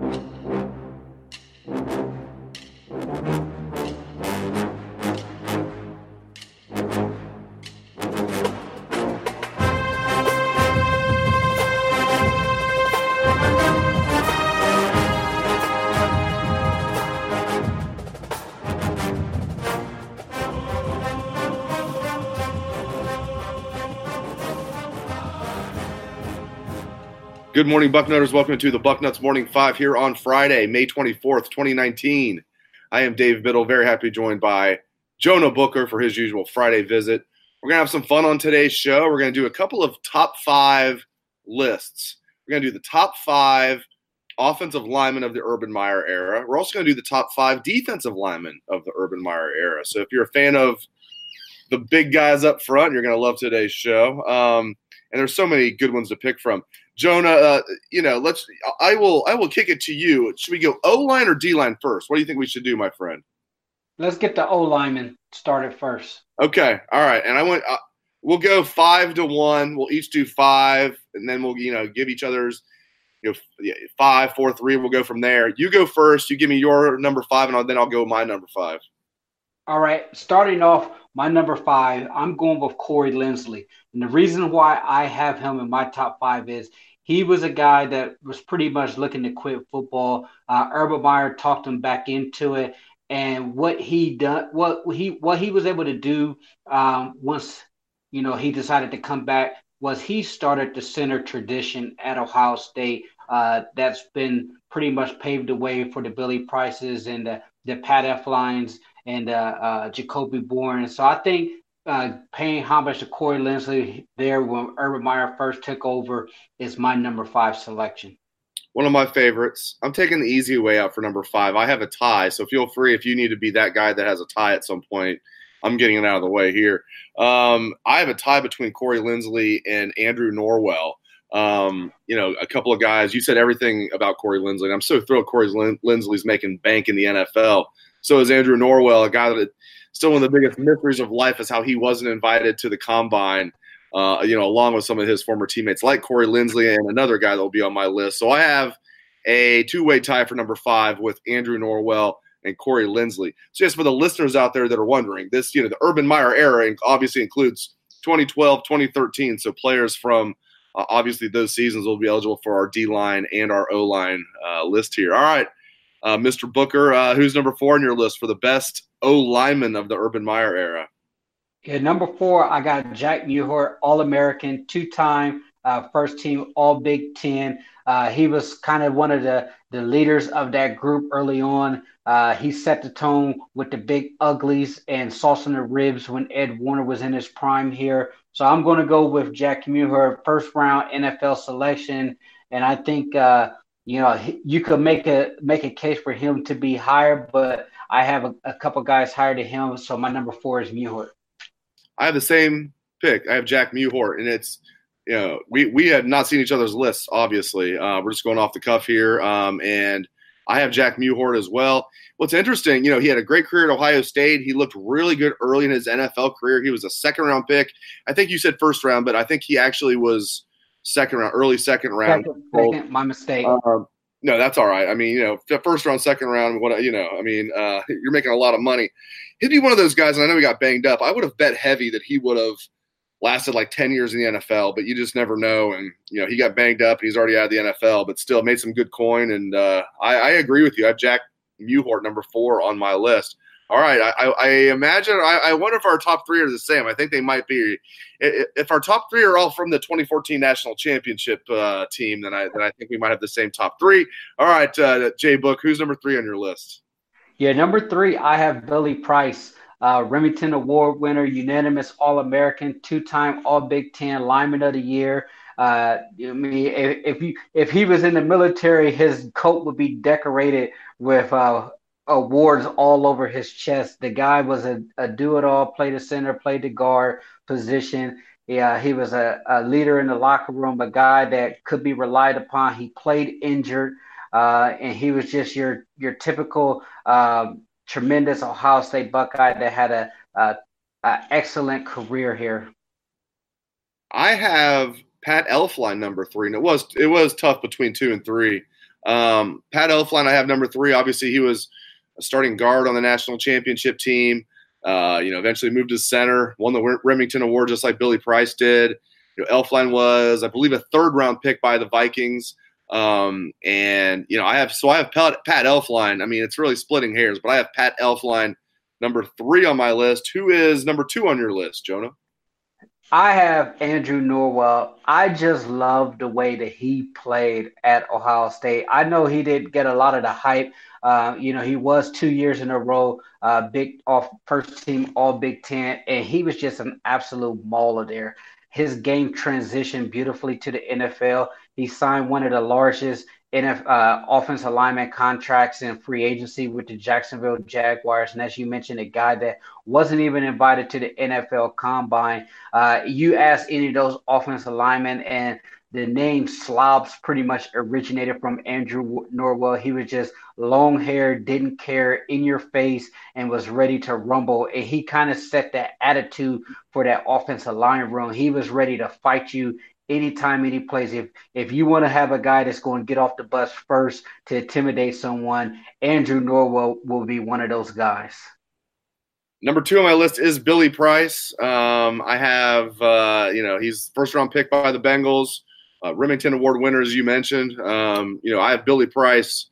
you Good morning, Bucknutters. Welcome to the Bucknuts Morning Five here on Friday, May 24th, 2019. I am Dave Biddle, very happy to be joined by Jonah Booker for his usual Friday visit. We're going to have some fun on today's show. We're going to do a couple of top five lists. We're going to do the top five offensive linemen of the Urban Meyer era. We're also going to do the top five defensive linemen of the Urban Meyer era. So if you're a fan of the big guys up front, you're going to love today's show. Um, and there's so many good ones to pick from. Jonah, uh, you know, let's. I will. I will kick it to you. Should we go O line or D line first? What do you think we should do, my friend? Let's get the O lineman started first. Okay. All right. And I want. Uh, we'll go five to one. We'll each do five, and then we'll you know give each other's you know five, four, three. We'll go from there. You go first. You give me your number five, and I'll, then I'll go my number five. All right. Starting off, my number five, I'm going with Corey Linsley. And the reason why I have him in my top five is he was a guy that was pretty much looking to quit football. Uh, Urban Meyer talked him back into it, and what he done, what he what he was able to do um, once you know he decided to come back was he started the center tradition at Ohio State. Uh, that's been pretty much paved the way for the Billy Prices and the, the Pat Elfleins and uh, uh, Jacoby Boren. So I think uh, paying homage to Corey Linsley there when Urban Meyer first took over is my number five selection. One of my favorites. I'm taking the easy way out for number five. I have a tie, so feel free if you need to be that guy that has a tie at some point. I'm getting it out of the way here. Um, I have a tie between Corey Linsley and Andrew Norwell. Um, you know, a couple of guys. You said everything about Corey Linsley. I'm so thrilled Corey Linsley's making bank in the NFL. So is Andrew Norwell, a guy that still one of the biggest mysteries of life is how he wasn't invited to the combine. Uh, you know, along with some of his former teammates like Corey Linsley and another guy that will be on my list. So I have a two-way tie for number five with Andrew Norwell and Corey Linsley. So just for the listeners out there that are wondering, this you know the Urban Meyer era obviously includes 2012, 2013. So players from uh, obviously those seasons will be eligible for our D line and our O line uh, list here. All right, uh, Mr. Booker, uh, who's number four on your list for the best O lineman of the Urban Meyer era? Yeah, number four, I got Jack Mewhort, All American, two time uh, first team All Big Ten. Uh, he was kind of one of the, the leaders of that group early on. Uh, he set the tone with the big uglies and saucing the ribs when Ed Warinner was in his prime here. So I'm going to go with Jack Mewhort, first round NFL selection. And I think uh, you know, you could make a make a case for him to be higher, but I have a, a couple guys higher than him, so my number four is Mewhort. I have the same pick. I have Jack Mewhort, and it's you know we we have not seen each other's lists. Obviously, uh, we're just going off the cuff here, um, and I have Jack Mewhort as well. What's interesting, you know, he had a great career at Ohio State. He looked really good early in his NFL career. He was a second round pick. I think you said first round, but I think he actually was second round, early second round. Second, second, my mistake. Um, no, that's all right. I mean, you know, first round, second round, what you know, I mean, uh, you're making a lot of money. He'd be one of those guys, and I know he got banged up. I would have bet heavy that he would have lasted like 10 years in the NFL, but you just never know. And, you know, he got banged up and he's already out of the NFL, but still made some good coin. And uh, I, I, agree with you. I have Jack Mewhort, number four, on my list. All right. I, I imagine, I, I, wonder if our top three are the same. I think they might be. If our top three are all from the 2014 national championship uh, team, then I, then I think we might have the same top three. All right. Uh, Jay Book, who's number three on your list? Yeah, number three, I have Billy Price, uh, Remington Award winner, unanimous All American, two time All Big Ten lineman of the year. Uh, I mean, if, if, you, if he was in the military, his coat would be decorated with uh, awards all over his chest. The guy was a, a do it all, played the center, played the guard position. Yeah, he was a, a, leader in the locker room, a guy that could be relied upon. He played injured, uh, and he was just your your typical um, tremendous Ohio State Buckeye that had a, a, a excellent career here. I have Pat Elflein number three, and it was it was tough between two and three. Um, Pat Elflein, I have number three. Obviously, he was starting guard on the national championship team. Uh, you know, eventually moved to center, won the Remington Award just like Billy Price did. You know, Elflein was, I believe, a third round pick by the Vikings. Um, and you know, I have so I have Pat, Pat Elflein. I mean, it's really splitting hairs, but I have Pat Elflein number three on my list. Who is number two on your list, Jonah? I have Andrew Norwell. I just love the way that he played at Ohio State. I know he didn't get a lot of the hype. Uh, you know, he was two years in a row, uh, big off first team All Big Ten, and he was just an absolute mauler there. His game transitioned beautifully to the NFL. He signed one of the largest NF, uh, offensive lineman contracts and free agency with the Jacksonville Jaguars. And as you mentioned, a guy that wasn't even invited to the NFL Combine. Uh, you ask any of those offensive linemen, and the name Slobs pretty much originated from Andrew Norwell. He was just long hair, didn't care, in your face, and was ready to rumble. And he kind of set that attitude for that offensive line room. He was ready to fight you anytime, any place. If if you want to have a guy that's going to get off the bus first to intimidate someone, Andrew Norwell will be one of those guys. Number two on my list is Billy Price. Um, I have, uh, you know, he's first round pick by the Bengals, uh, Remington Award winner, as you mentioned. Um, you know, I have Billy Price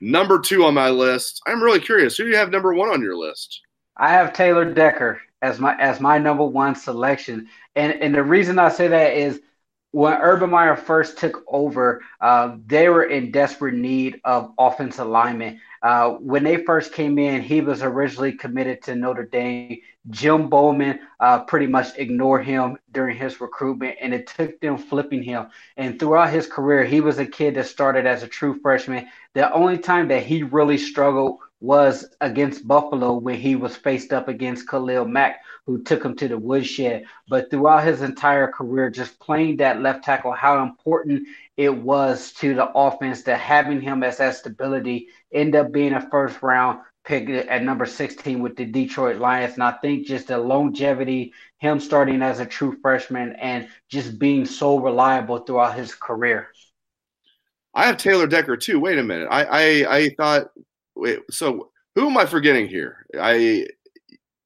number two on my list. I'm really curious. Who do you have number one on your list? I have Taylor Decker as my as my number one selection, and and the reason I say that is when Urban Meyer first took over, uh, they were in desperate need of offensive linemen. Uh, when they first came in, he was originally committed to Notre Dame. Jim Bowman uh, pretty much ignored him during his recruitment, and it took them flipping him. And throughout his career, he was a kid that started as a true freshman. The only time that he really struggled was against Buffalo when he was faced up against Khalil Mack, who took him to the woodshed. But throughout his entire career, just playing that left tackle, how important it was to the offense that having him as that stability end up being a first round pick at number 16 with the Detroit Lions. And I think just the longevity, him starting as a true freshman and just being so reliable throughout his career. I have Taylor Decker too. Wait a minute. I I, I thought wait, so who am I forgetting here? I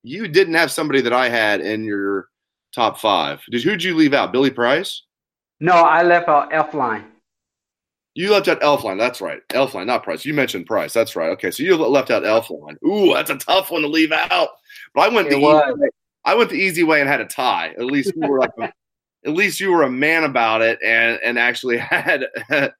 you didn't have somebody that I had in your top five. Did who'd you leave out? Billy Price? No, I left out Elflein. You left out Elflein. That's right. Elflein, not Price. You mentioned Price. That's right. Okay, so you left out Elflein. Ooh, that's a tough one to leave out. But I went the easy way. I went the easy way and had a tie. At least you were like a, at least you were a man about it and and actually had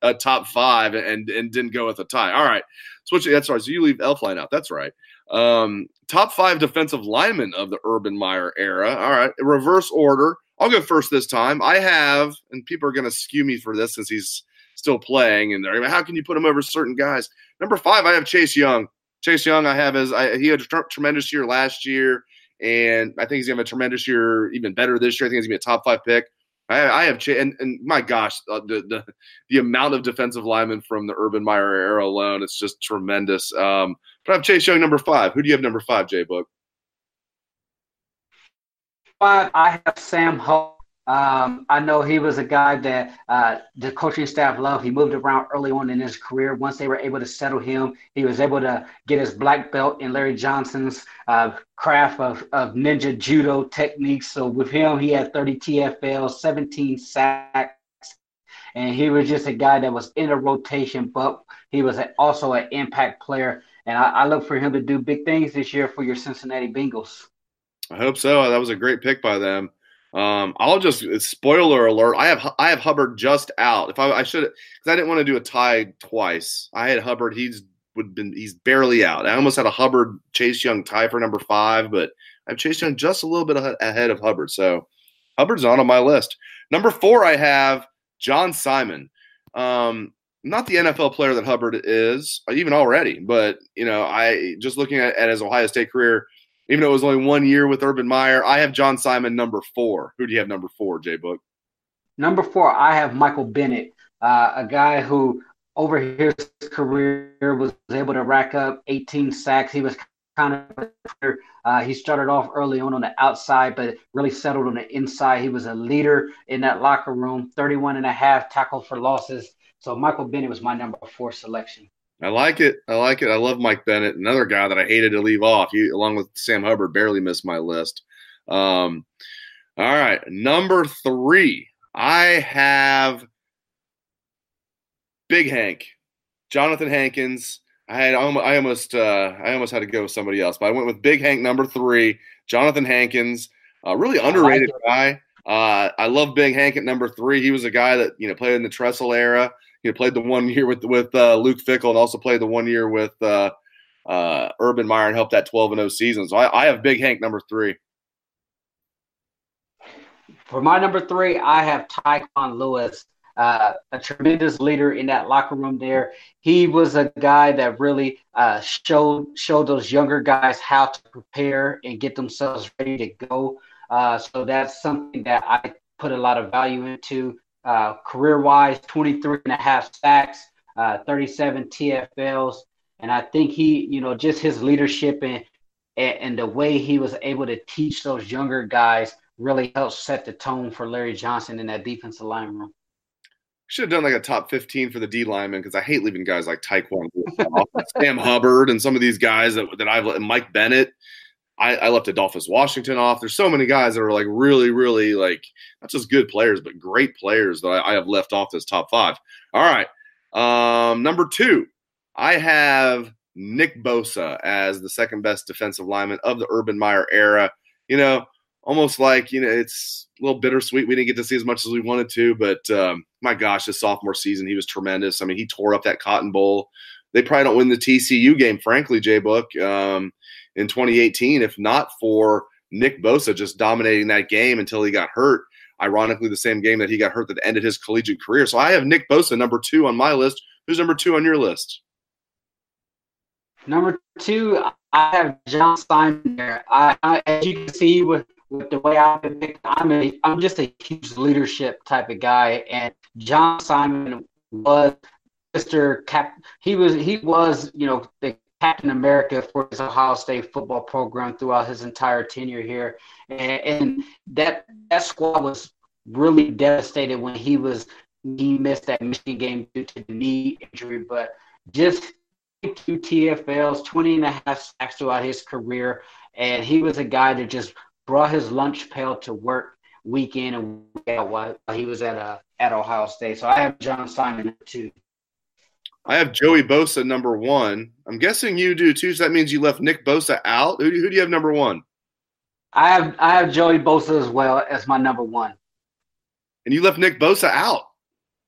a top five and and didn't go with a tie. All right, switch. That's right. So you leave Elflein out. That's right. Um, top five defensive linemen of the Urban Meyer era. All right, reverse order. I'll go first this time. I have, and people are going to skew me for this since he's still playing, and they're how can you put him over certain guys? Number five, I have Chase Young. Chase Young, I have as he had a tr- tremendous year last year, and I think he's gonna have a tremendous year, even better this year. I think he's gonna be a top five pick. I, I have, and, and my gosh, uh, the, the the amount of defensive linemen from the Urban Meyer era alone, it's just tremendous. Um, but I have Chase Young number five. Who do you have number five, Jay Book? Five, I have Sam Hull. Um, I know he was a guy that uh, the coaching staff loved. He moved around early on in his career. Once they were able to settle him, he was able to get his black belt in Larry Johnson's uh, craft of, of ninja judo techniques. So with him, he had 30 TFLs, 17 sacks, and he was just a guy that was in a rotation, but he was also an impact player. And I, I look for him to do big things this year for your Cincinnati Bengals. I hope so. That was a great pick by them. Um, I'll just spoiler alert. I have I have Hubbard just out. If I, I should because I didn't want to do a tie twice. I had Hubbard. He's would been he's barely out. I almost had a Hubbard Chase Young tie for number five, but I have Chase Young just a little bit ahead of Hubbard. So Hubbard's on on my list. Number four, I have John Simon. Um, not the NFL player that Hubbard is, even already, but you know, I just looking at, at his Ohio State career even though it was only one year with Urban Meyer. I have John Simon number four. Who do you have number four, Jay Book? Number four, I have Michael Bennett, uh, a guy who over his career was able to rack up 18 sacks. He was kind of uh, he started off early on on the outside, but really settled on the inside. He was a leader in that locker room. 31 and a half tackles for losses So Michael Bennett was my number four selection. I like it. I like it. I love Mike Bennett. Another guy that I hated to leave off. He, along with Sam Hubbard, barely missed my list. Um, all right, number three. I have Big Hank, Jonathan Hankins. I had I almost uh, I almost had to go with somebody else, but I went with Big Hank number three, Jonathan Hankins, a really underrated guy. Uh, I love Big Hank at number three. He was a guy that you know played in the Tressel era. He played the one year with with uh, Luke Fickell and also played the one year with uh, uh, Urban Meyer and helped that 12 and 0 season. So I, I have Big Hank number three. For my number three, I have Tyquan Lewis uh, a tremendous leader in that locker room there. He was a guy that really uh, showed showed those younger guys how to prepare and get themselves ready to go. Uh, so that's something that I put a lot of value into. Uh, career wise, 23 and a half sacks, uh, 37 TFLs. And I think he, you know, just his leadership and, and the way he was able to teach those younger guys really helped set the tone for Larry Johnson in that defensive line room should have done like a top 15 for the D lineman because I hate leaving guys like Tyquan, Sam Hubbard, and some of these guys that, that I've let Mike Bennett. I, I left Adolphus Washington off. There's so many guys that are like really, really like not just good players, but great players that I, I have left off this top five. All right. Um, number two, I have Nick Bosa as the second best defensive lineman of the Urban Meyer era. You know, almost like you know it's a little bittersweet. We didn't get to see as much as we wanted to, but um, my gosh, his sophomore season he was tremendous. I mean, he tore up that Cotton Bowl. They probably don't win the TCU game, frankly, J Book, um, in 2018 if not for Nick Bosa just dominating that game until he got hurt. Ironically, the same game that he got hurt that ended his collegiate career. So I have Nick Bosa number two on my list. Who's number two on your list? Number two, I have John Simon there. I, I, as you can see with with the way I've been picked, I'm a I'm just a huge leadership type of guy, and John Simon was Mr. Cap. He was he was you know the Captain America for his Ohio State football program throughout his entire tenure here, and, that that squad was really devastated when he was he missed that Michigan game due to the knee injury, but just two TFLs, 20 and a half sacks throughout his career. And he was a guy that just brought his lunch pail to work week in and week out while he was at uh, at Ohio State. So I have John Simon too. I have Joey Bosa number one. I'm guessing you do too. So that means you left Nick Bosa out. Who do, who do you have number one? I have I have Joey Bosa as well as my number one. And you left Nick Bosa out.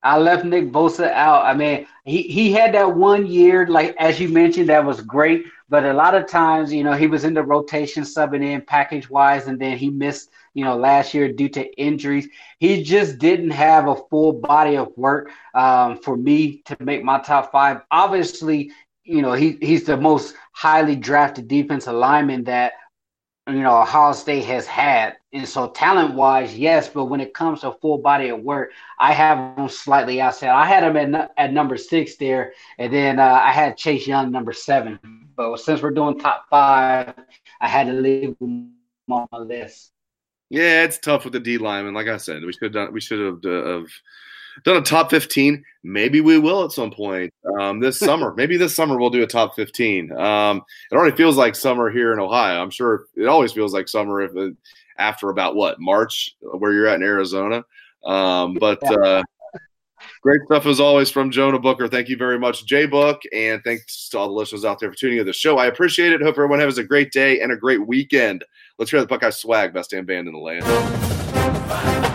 I left Nick Bosa out. I mean, he, he had that one year, like as you mentioned, that was great. But a lot of times, you know, he was in the rotation subbing in package wise, and then he missed, you know, last year due to injuries. He just didn't have a full body of work um, for me to make my top five. Obviously, you know, he, he's the most highly drafted defensive lineman that you know Ohio State has had. And so talent wise, yes, but when it comes to full body of work, I have him slightly outside. I had him at, at number six there, and then uh, I had Chase Young number seven. But since we're doing top five, I had to leave him on my list. Yeah, it's tough with the D lineman. Like I said, we should have done. We should have. Uh, have done a top 15. Maybe we will at some point um, this summer. Maybe this summer we'll do a top 15. Um, it already feels like summer here in Ohio. I'm sure it always feels like summer if it, after about what March, where you're at in Arizona. Um, but uh, great stuff as always from Jonah Booker. Thank you very much, Jay Book, and thanks to all the listeners out there for tuning in the show. I appreciate it. Hope everyone has a great day and a great weekend. Let's hear the Buckeye swag, best damn band in the land.